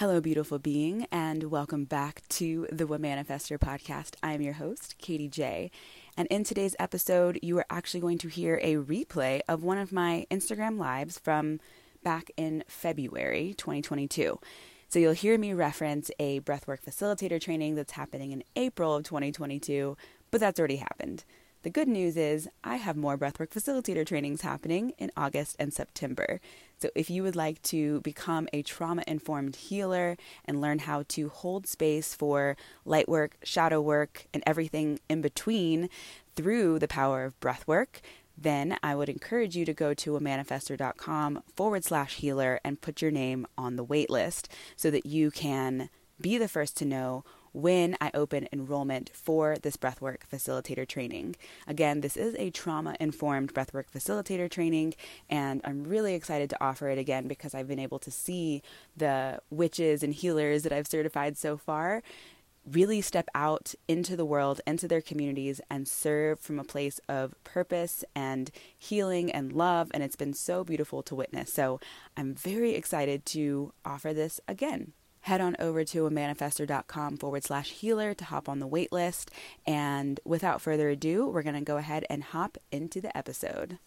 Hello, beautiful being, and welcome back to the Womanifestor podcast. I am your host, Katie J. And in today's episode, you are actually going to hear a replay of one of my Instagram lives from back in February 2022. So you'll hear me reference a breathwork facilitator training that's happening in April of 2022, but that's already happened. The good news is I have more breathwork facilitator trainings happening in August and September. So if you would like to become a trauma informed healer and learn how to hold space for light work, shadow work, and everything in between through the power of breathwork, then I would encourage you to go to womanifestor.com forward slash healer and put your name on the wait list so that you can be the first to know when I open enrollment for this breathwork facilitator training. Again, this is a trauma informed breathwork facilitator training, and I'm really excited to offer it again because I've been able to see the witches and healers that I've certified so far really step out into the world, into their communities, and serve from a place of purpose and healing and love. And it's been so beautiful to witness. So I'm very excited to offer this again head on over to womanifestor.com forward slash healer to hop on the wait list. And without further ado, we're going to go ahead and hop into the episode.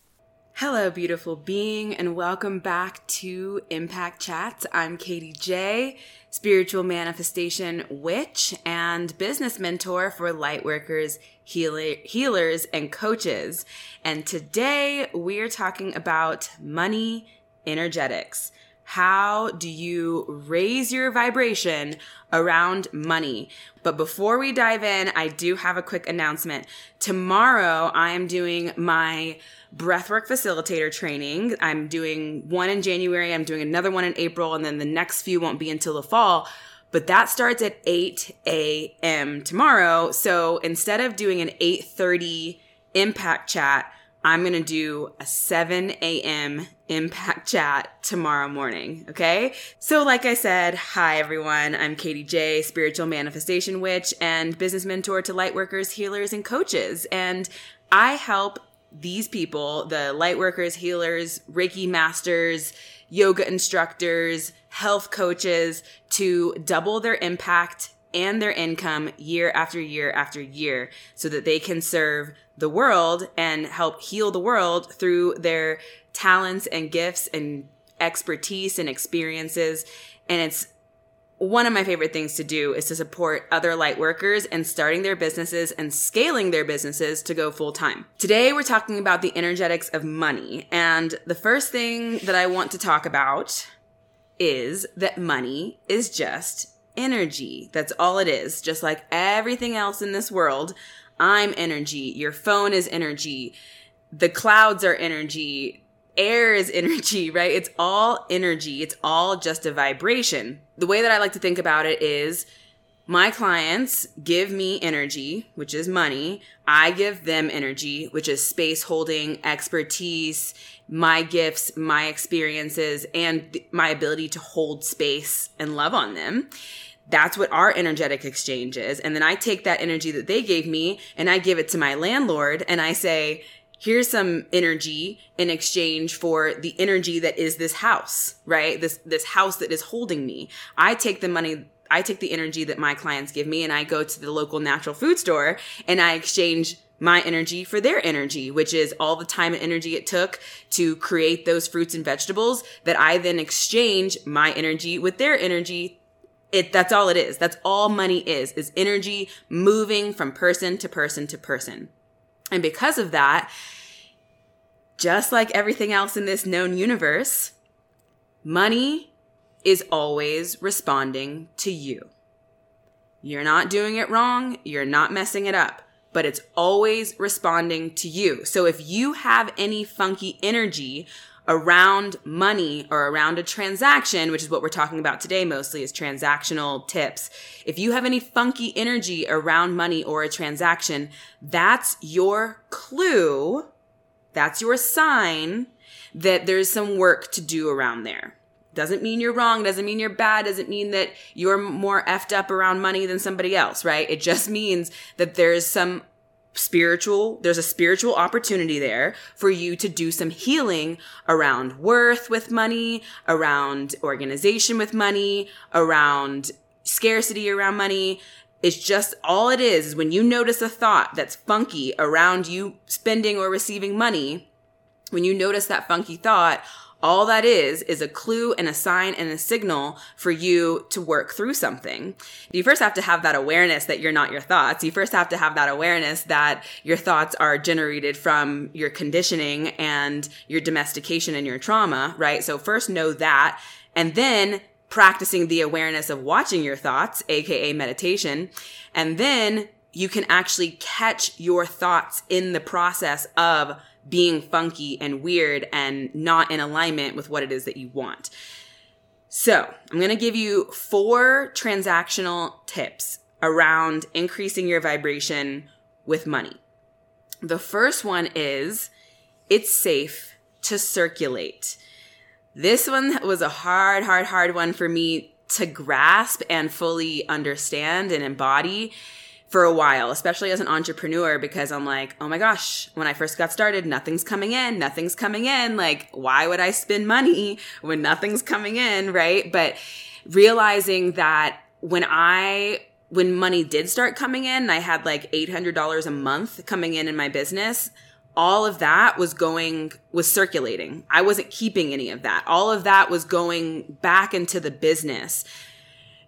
Hello, beautiful being, and welcome back to Impact Chats. I'm Katie J, spiritual manifestation witch and business mentor for lightworkers, healer, healers, and coaches. And today we're talking about money energetics. How do you raise your vibration around money? But before we dive in, I do have a quick announcement. Tomorrow, I am doing my breathwork facilitator training. I'm doing one in January, I'm doing another one in April, and then the next few won't be until the fall. But that starts at 8 a.m. tomorrow. So instead of doing an 8:30 impact chat, I'm going to do a 7 a.m. impact chat tomorrow morning. Okay. So, like I said, hi everyone. I'm Katie J, spiritual manifestation witch and business mentor to lightworkers, healers, and coaches. And I help these people, the lightworkers, healers, Reiki masters, yoga instructors, health coaches to double their impact and their income year after year after year so that they can serve the world and help heal the world through their talents and gifts and expertise and experiences. And it's one of my favorite things to do is to support other light workers and starting their businesses and scaling their businesses to go full time. Today, we're talking about the energetics of money. And the first thing that I want to talk about is that money is just energy. That's all it is. Just like everything else in this world, I'm energy. Your phone is energy. The clouds are energy. Air is energy, right? It's all energy. It's all just a vibration. The way that I like to think about it is my clients give me energy, which is money. I give them energy, which is space holding, expertise, my gifts, my experiences, and my ability to hold space and love on them. That's what our energetic exchange is. And then I take that energy that they gave me and I give it to my landlord and I say, here's some energy in exchange for the energy that is this house, right? This, this house that is holding me. I take the money I take the energy that my clients give me and I go to the local natural food store and I exchange my energy for their energy, which is all the time and energy it took to create those fruits and vegetables that I then exchange my energy with their energy it, that's all it is. That's all money is, is energy moving from person to person to person. And because of that, just like everything else in this known universe, money is always responding to you. You're not doing it wrong. You're not messing it up, but it's always responding to you. So if you have any funky energy around money or around a transaction, which is what we're talking about today mostly is transactional tips. If you have any funky energy around money or a transaction, that's your clue. That's your sign that there's some work to do around there. Doesn't mean you're wrong, doesn't mean you're bad, doesn't mean that you're more effed up around money than somebody else, right? It just means that there's some spiritual there's a spiritual opportunity there for you to do some healing around worth with money around organization with money around scarcity around money it's just all it is is when you notice a thought that's funky around you spending or receiving money when you notice that funky thought all that is, is a clue and a sign and a signal for you to work through something. You first have to have that awareness that you're not your thoughts. You first have to have that awareness that your thoughts are generated from your conditioning and your domestication and your trauma, right? So first know that. And then practicing the awareness of watching your thoughts, aka meditation. And then you can actually catch your thoughts in the process of being funky and weird and not in alignment with what it is that you want. So, I'm going to give you four transactional tips around increasing your vibration with money. The first one is it's safe to circulate. This one was a hard, hard, hard one for me to grasp and fully understand and embody for a while, especially as an entrepreneur, because I'm like, oh my gosh, when I first got started, nothing's coming in, nothing's coming in. Like, why would I spend money when nothing's coming in? Right. But realizing that when I, when money did start coming in, I had like $800 a month coming in in my business. All of that was going, was circulating. I wasn't keeping any of that. All of that was going back into the business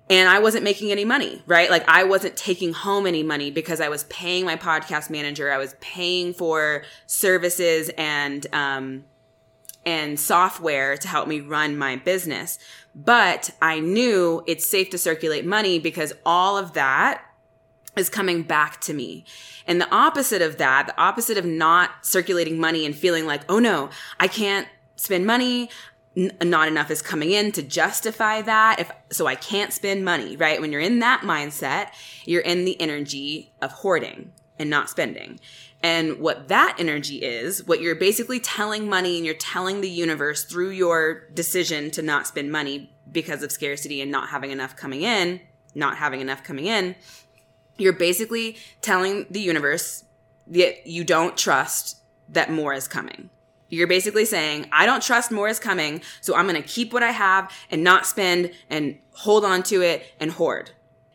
and I wasn't making any money, right? Like I wasn't taking home any money because I was paying my podcast manager. I was paying for services and, um, and software to help me run my business. But I knew it's safe to circulate money because all of that is coming back to me. And the opposite of that, the opposite of not circulating money and feeling like, oh no, I can't spend money n- not enough is coming in to justify that. If so i can't spend money right? When you're in that mindset you're in the energy of hoarding and not spending. And what that energy is what you're basically telling money and you're telling the universe through your decision to not spend money because of scarcity and not having enough coming in not having enough coming in you're basically telling the universe that you don't trust that more is coming you're basically saying, I don't trust more is coming, so I'm going to keep what I have and not spend and hold on to it and hoard.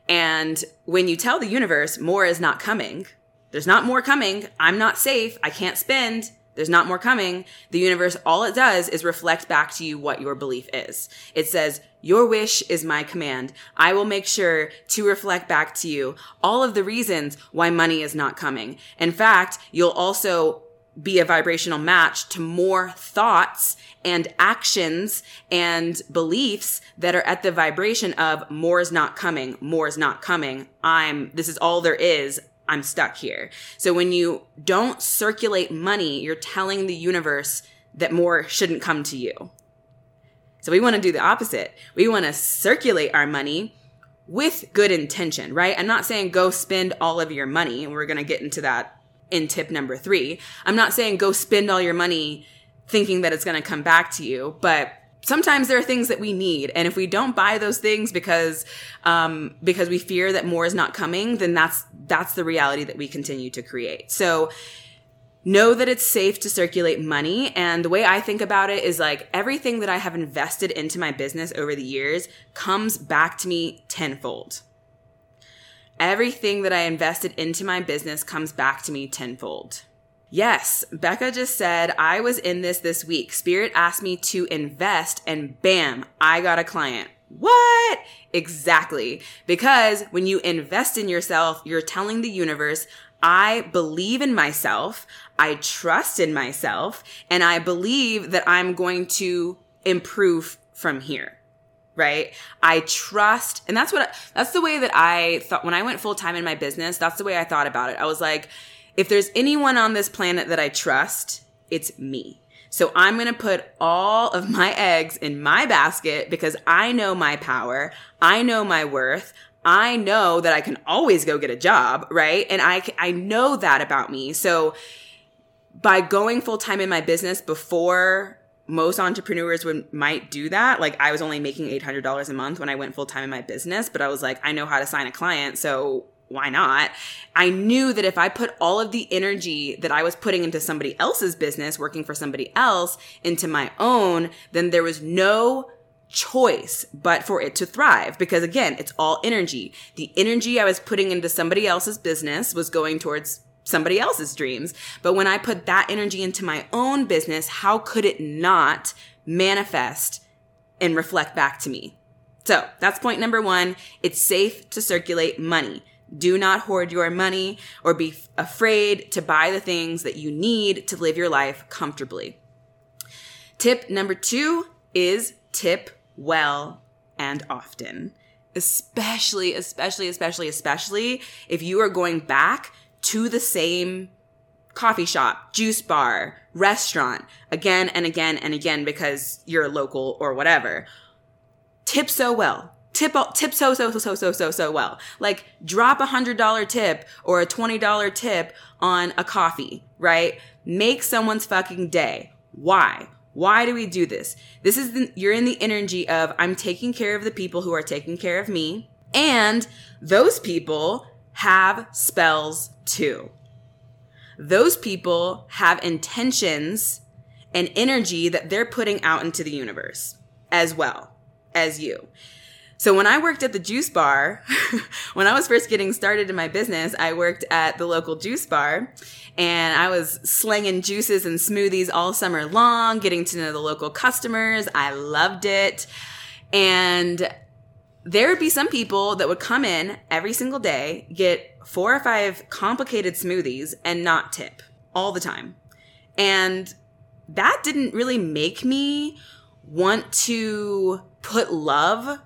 And when you tell the universe more is not coming, there's not more coming, I'm not safe, I can't spend, there's not more coming, the universe, all it does is reflect back to you what your belief is. It says, your wish is my command. I will make sure to reflect back to you all of the reasons why money is not coming. In fact, you'll also be a vibrational match to more thoughts and actions and beliefs that are at the vibration of more is not coming, more is not coming. I'm, this is all there is. I'm stuck here. So when you don't circulate money, you're telling the universe that more shouldn't come to you. So we want to do the opposite. We want to circulate our money with good intention, right? I'm not saying go spend all of your money. We're going to get into that in tip number three. I'm not saying go spend all your money thinking that it's going to come back to you, but sometimes there are things that we need and if we don't buy those things because um, because we fear that more is not coming then that's that's the reality that we continue to create so know that it's safe to circulate money and the way i think about it is like everything that i have invested into my business over the years comes back to me tenfold everything that I invested into my business comes back to me tenfold. Yes, Becca just said, I was in this this week. Spirit asked me to invest and bam, I got a client. What? Exactly. Because when you invest in yourself, you're telling the universe, I believe in myself. I trust in myself and I believe that I'm going to improve from here right? I trust, and that's what, that's the way that I thought when I went full time in my business. That's the way I thought about it. I was like, if there's anyone on this planet that I trust, it's me. So I'm going to put all of my eggs in my basket because I know my power. I know my worth. I know that I can always go get a job, right? And I, I know that about me. So by going full time in my business before most entrepreneurs would might do that. Like I was only making $800 a month when I went full time in my business, but I was like, I know how to sign a client. So why not? I knew that if I put all of the energy that I was putting into somebody else's business, working for somebody else, into my own, then there was no choice but for it to thrive because again, it's all energy. The energy I was putting into somebody else's business was going towards somebody else's dreams. But when I put that energy into my own business, how could it not manifest and reflect back to me? So that's point number one. It's safe to circulate money. Do not hoard your money or be afraid to buy the things that you need to live your life comfortably. Tip number two is tip well and often. Especially, especially, especially, especially if you are going back to the same coffee shop, juice bar, restaurant again and again and again because you're local or whatever. Tip so well. Tip, tip so, so, so, so, so, so, well. Like drop a hundred dollar tip or a $20 tip on a coffee, right? Make someone's fucking day. Why? Why do we do this? This is the, you're in the energy of I'm taking care of the people who are taking care of me. And those people have spells too. Those people have intentions and energy that they're putting out into the universe as well as you. So when I worked at the juice bar, when I was first getting started in my business, I worked at the local juice bar and I was slinging juices and smoothies all summer long, getting to know the local customers. I loved it. And there would be some people that would come in every single day, get four or five complicated smoothies and not tip all the time. And that didn't really make me want to put love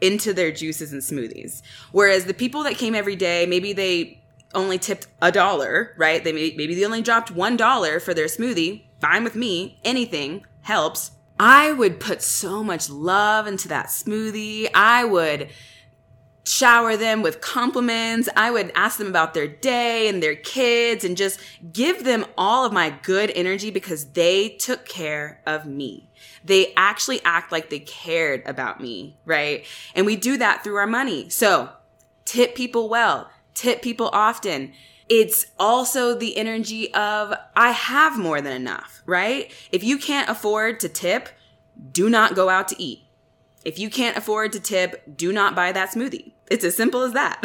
into their juices and smoothies. Whereas the people that came every day, maybe they only tipped a dollar, right? They may, maybe they only dropped one dollar for their smoothie. Fine with me. Anything helps. I would put so much love into that smoothie. I would shower them with compliments. I would ask them about their day and their kids and just give them all of my good energy because they took care of me. They actually act like they cared about me, right? And we do that through our money. So tip people well, tip people often. It's also the energy of I have more than enough, right? If you can't afford to tip, do not go out to eat. If you can't afford to tip, do not buy that smoothie. It's as simple as that.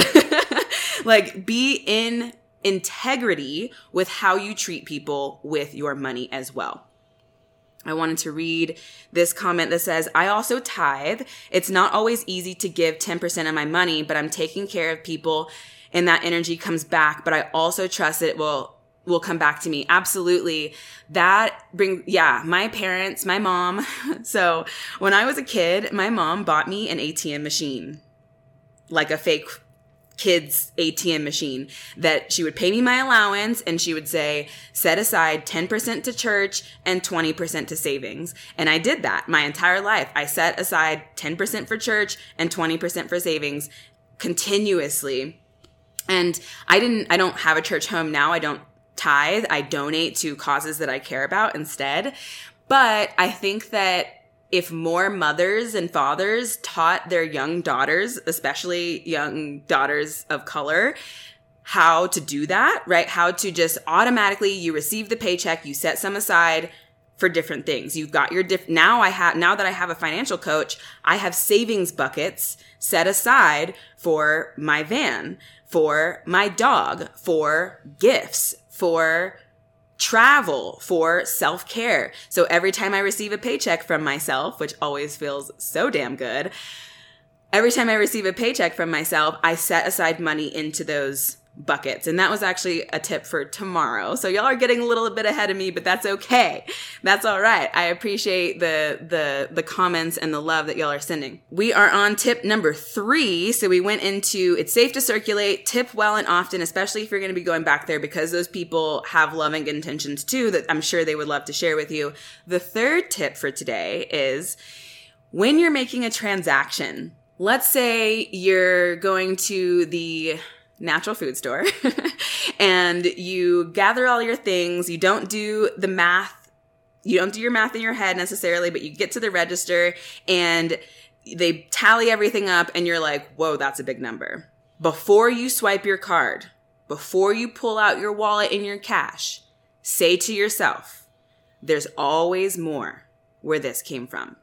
like be in integrity with how you treat people with your money as well. I wanted to read this comment that says, I also tithe. It's not always easy to give 10% of my money, but I'm taking care of people and that energy comes back. But I also trust that it will will come back to me. Absolutely. That bring yeah, my parents, my mom. So when I was a kid, my mom bought me an ATM machine, like a fake kids ATM machine that she would pay me my allowance and she would say, set aside 10% to church and 20% to savings. And I did that my entire life. I set aside 10% for church and 20% for savings continuously. And I didn't, I don't have a church home now. I don't tithe. I donate to causes that I care about instead. But I think that if more mothers and fathers taught their young daughters, especially young daughters of color, how to do that, right? How to just automatically, you receive the paycheck, you set some aside for different things. You've got your diff, now I have, now that I have a financial coach, I have savings buckets set aside for my van, for my dog, for gifts, for travel, for self care. So every time I receive a paycheck from myself, which always feels so damn good, every time I receive a paycheck from myself, I set aside money into those buckets. And that was actually a tip for tomorrow. So y'all are getting a little bit ahead of me, but that's okay. That's all right. I appreciate the, the, the comments and the love that y'all are sending. We are on tip number three. So we went into it's safe to circulate, tip well and often, especially if you're going to be going back there because those people have loving intentions too that I'm sure they would love to share with you. The third tip for today is when you're making a transaction, let's say you're going to the natural food store and you gather all your things. You don't do the math. You don't do your math in your head necessarily, but you get to the register and they tally everything up and you're like, whoa, that's a big number. before you swipe your card, before you pull out your wallet and your cash, say to yourself, there's always more where this came from.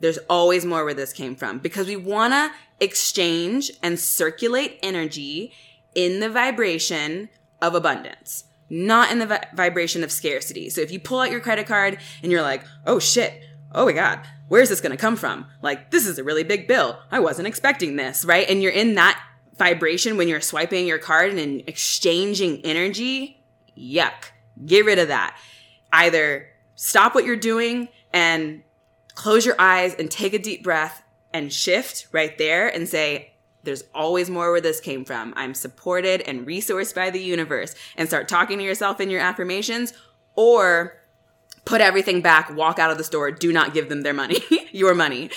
There's always more where this came from because we want to exchange and circulate energy in the vibration of abundance, not in the vi- vibration of scarcity. So if you pull out your credit card and you're like, oh shit, oh my God, where's this going to come from? Like, this is a really big bill. I wasn't expecting this, right? And you're in that vibration when you're swiping your card and exchanging energy. Yuck. Get rid of that. Either stop what you're doing and close your eyes and take a deep breath and shift right there and say, there's always more where this came from. I'm supported and resourced by the universe and start talking to yourself in your affirmations or put everything back, walk out of the store, do not give them their money, your money.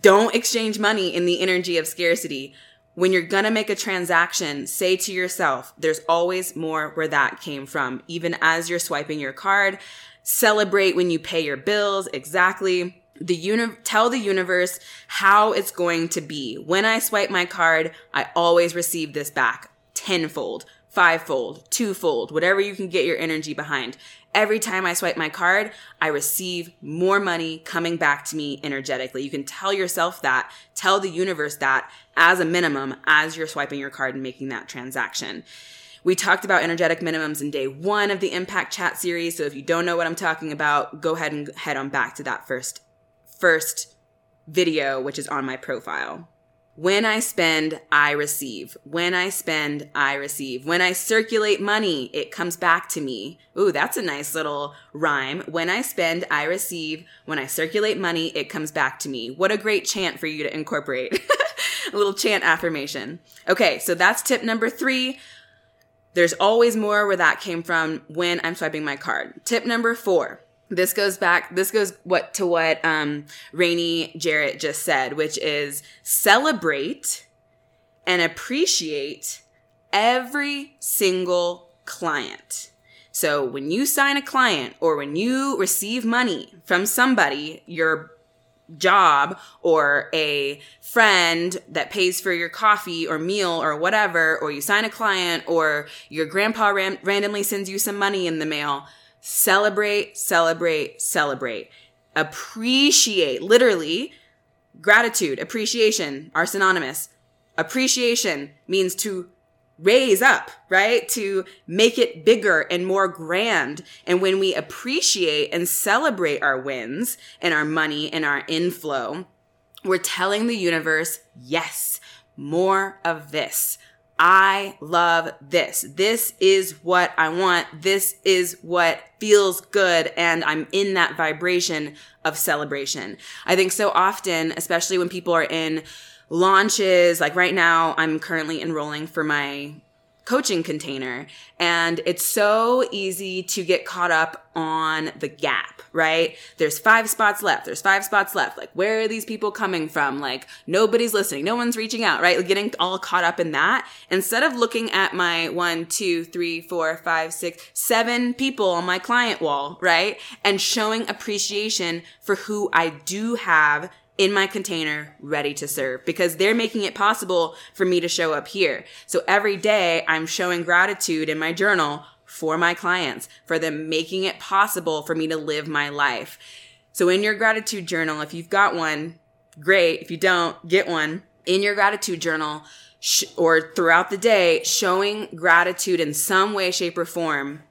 Don't exchange money in the energy of scarcity. When you're gonna make a transaction, say to yourself, there's always more where that came from. Even as you're swiping your card, celebrate when you pay your bills, exactly the uni- tell the universe how it's going to be. When I swipe my card, I always receive this back tenfold, fivefold, twofold, whatever you can get your energy behind. Every time I swipe my card, I receive more money coming back to me energetically. You can tell yourself that, tell the universe that as a minimum as you're swiping your card and making that transaction. We talked about energetic minimums in day one of the Impact Chat series. So if you don't know what I'm talking about, go ahead and head on back to that first first video, which is on my profile. When I spend, I receive. When I spend, I receive. When I circulate money, it comes back to me. Ooh, that's a nice little rhyme. When I spend, I receive. When I circulate money, it comes back to me. What a great chant for you to incorporate. a little chant affirmation. Okay, so that's tip number three. There's always more where that came from when I'm swiping my card. Tip number four this goes back this goes what to what um Rainey Jarrett just said, which is celebrate and appreciate every single client. So when you sign a client or when you receive money from somebody, your job or a friend that pays for your coffee or meal or whatever, or you sign a client or your grandpa ram- randomly sends you some money in the mail, Celebrate, celebrate, celebrate. Appreciate, literally, gratitude, appreciation are synonymous. Appreciation means to raise up, right? To make it bigger and more grand. And when we appreciate and celebrate our wins and our money and our inflow, we're telling the universe, yes, more of this. I love this. This is what I want. This is what feels good. And I'm in that vibration of celebration. I think so often, especially when people are in launches, like right now, I'm currently enrolling for my coaching container. And it's so easy to get caught up on the gap, right? There's five spots left. There's five spots left. Like, where are these people coming from? Like, nobody's listening. No one's reaching out, right? Getting all caught up in that. Instead of looking at my one, two, three, four, five, six, seven people on my client wall, right? And showing appreciation for who I do have in my container ready to serve because they're making it possible for me to show up here. So every day I'm showing gratitude in my journal for my clients, for them making it possible for me to live my life. So in your gratitude journal, if you've got one, great. If you don't, get one. In your gratitude journal sh- or throughout the day, showing gratitude in some way, shape, or form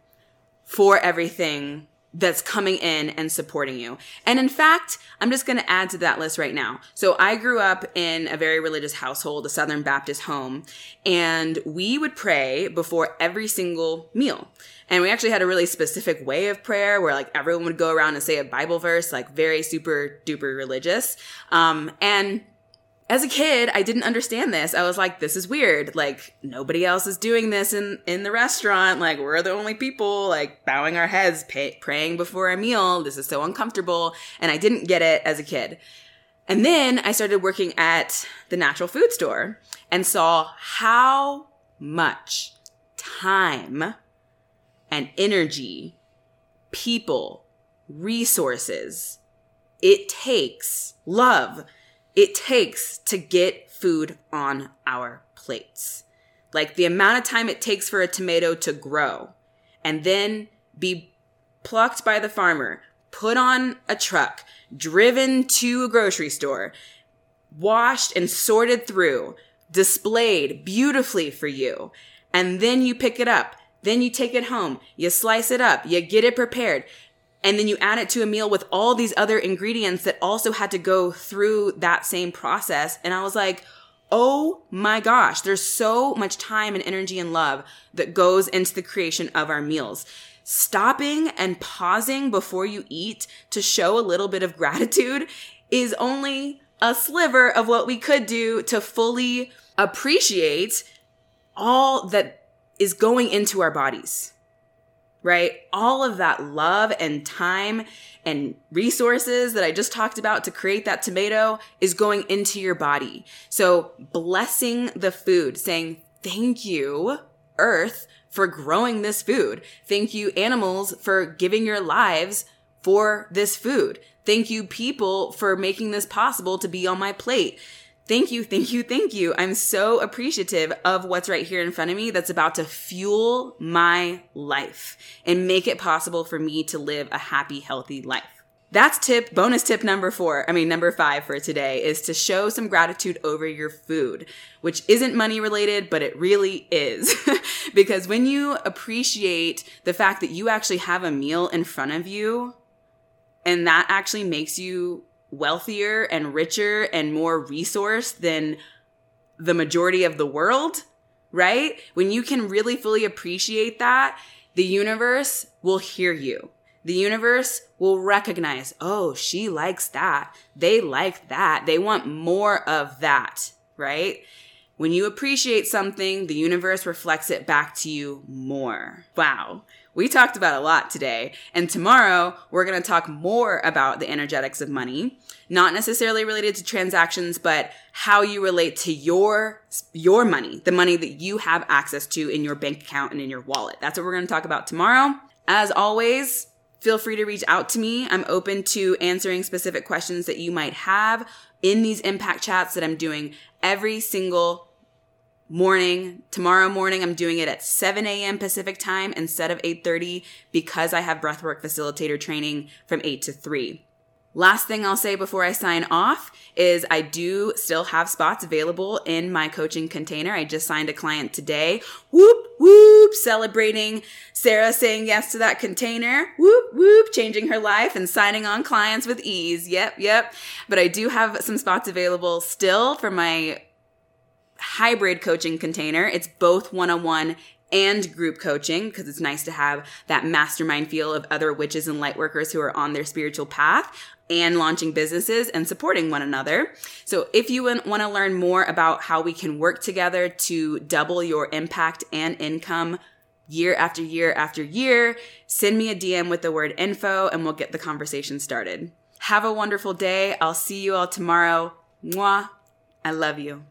for everything that's coming in and supporting you. And in fact, I'm just going to add to that list right now. So I grew up in a very religious household, a Southern Baptist home, and we would pray before every single meal. And we actually had a really specific way of prayer where like everyone would go around and say a Bible verse, like very super duper religious. Um, and as a kid, I didn't understand this. I was like, this is weird. Like, nobody else is doing this in, in the restaurant. Like, we're the only people, like, bowing our heads, pay, praying before a meal. This is so uncomfortable. And I didn't get it as a kid. And then I started working at the natural food store and saw how much time and energy, people, resources it takes, love it takes to get food on our plates. Like the amount of time it takes for a tomato to grow and then be plucked by the farmer, put on a truck, driven to a grocery store, washed and sorted through, displayed beautifully for you. And then you pick it up. Then you take it home. You slice it up. You get it prepared. And then you add it to a meal with all these other ingredients that also had to go through that same process. And I was like, Oh my gosh, there's so much time and energy and love that goes into the creation of our meals. Stopping and pausing before you eat to show a little bit of gratitude is only a sliver of what we could do to fully appreciate all that is going into our bodies right? All of that love and time and resources that I just talked about to create that tomato is going into your body. So blessing the food, saying, thank you, earth, for growing this food. Thank you, animals, for giving your lives for this food. Thank you, people, for making this possible to be on my plate. Thank you, thank you, thank you. I'm so appreciative of what's right here in front of me that's about to fuel my life and make it possible for me to live a happy, healthy life. That's tip, bonus tip number four, I mean, number five for today is to show some gratitude over your food, which isn't money related, but it really is. because when you appreciate the fact that you actually have a meal in front of you, and that actually makes you wealthier and richer and more resourced than the majority of the world, right? When you can really fully appreciate that, the universe will hear you. The universe will recognize, oh, she likes that. They like that. They want more of that, right? When you appreciate something, the universe reflects it back to you more. Wow. We talked about a lot today. And tomorrow, we're going to talk more about the energetics of money, not necessarily related to transactions, but how you relate to your, your money, the money that you have access to in your bank account and in your wallet. That's what we're going to talk about tomorrow. As always, feel free to reach out to me. I'm open to answering specific questions that you might have in these impact chats that I'm doing every single morning tomorrow morning i'm doing it at 7 a.m pacific time instead of 8.30 because i have breathwork facilitator training from 8 to 3 last thing i'll say before i sign off is i do still have spots available in my coaching container. I just signed a client today. Whoop whoop celebrating sarah saying yes to that container. Whoop whoop changing her life and signing on clients with ease. Yep yep. But i do have some spots available still for my hybrid coaching container. It's both one on one and group coaching because it's nice to have that mastermind feel of other witches and light workers who are on their spiritual path and launching businesses and supporting one another. So if you want to learn more about how we can work together to double your impact and income year after year after year, send me a DM with the word info and we'll get the conversation started. Have a wonderful day. I'll see you all tomorrow. Mwah. I love you.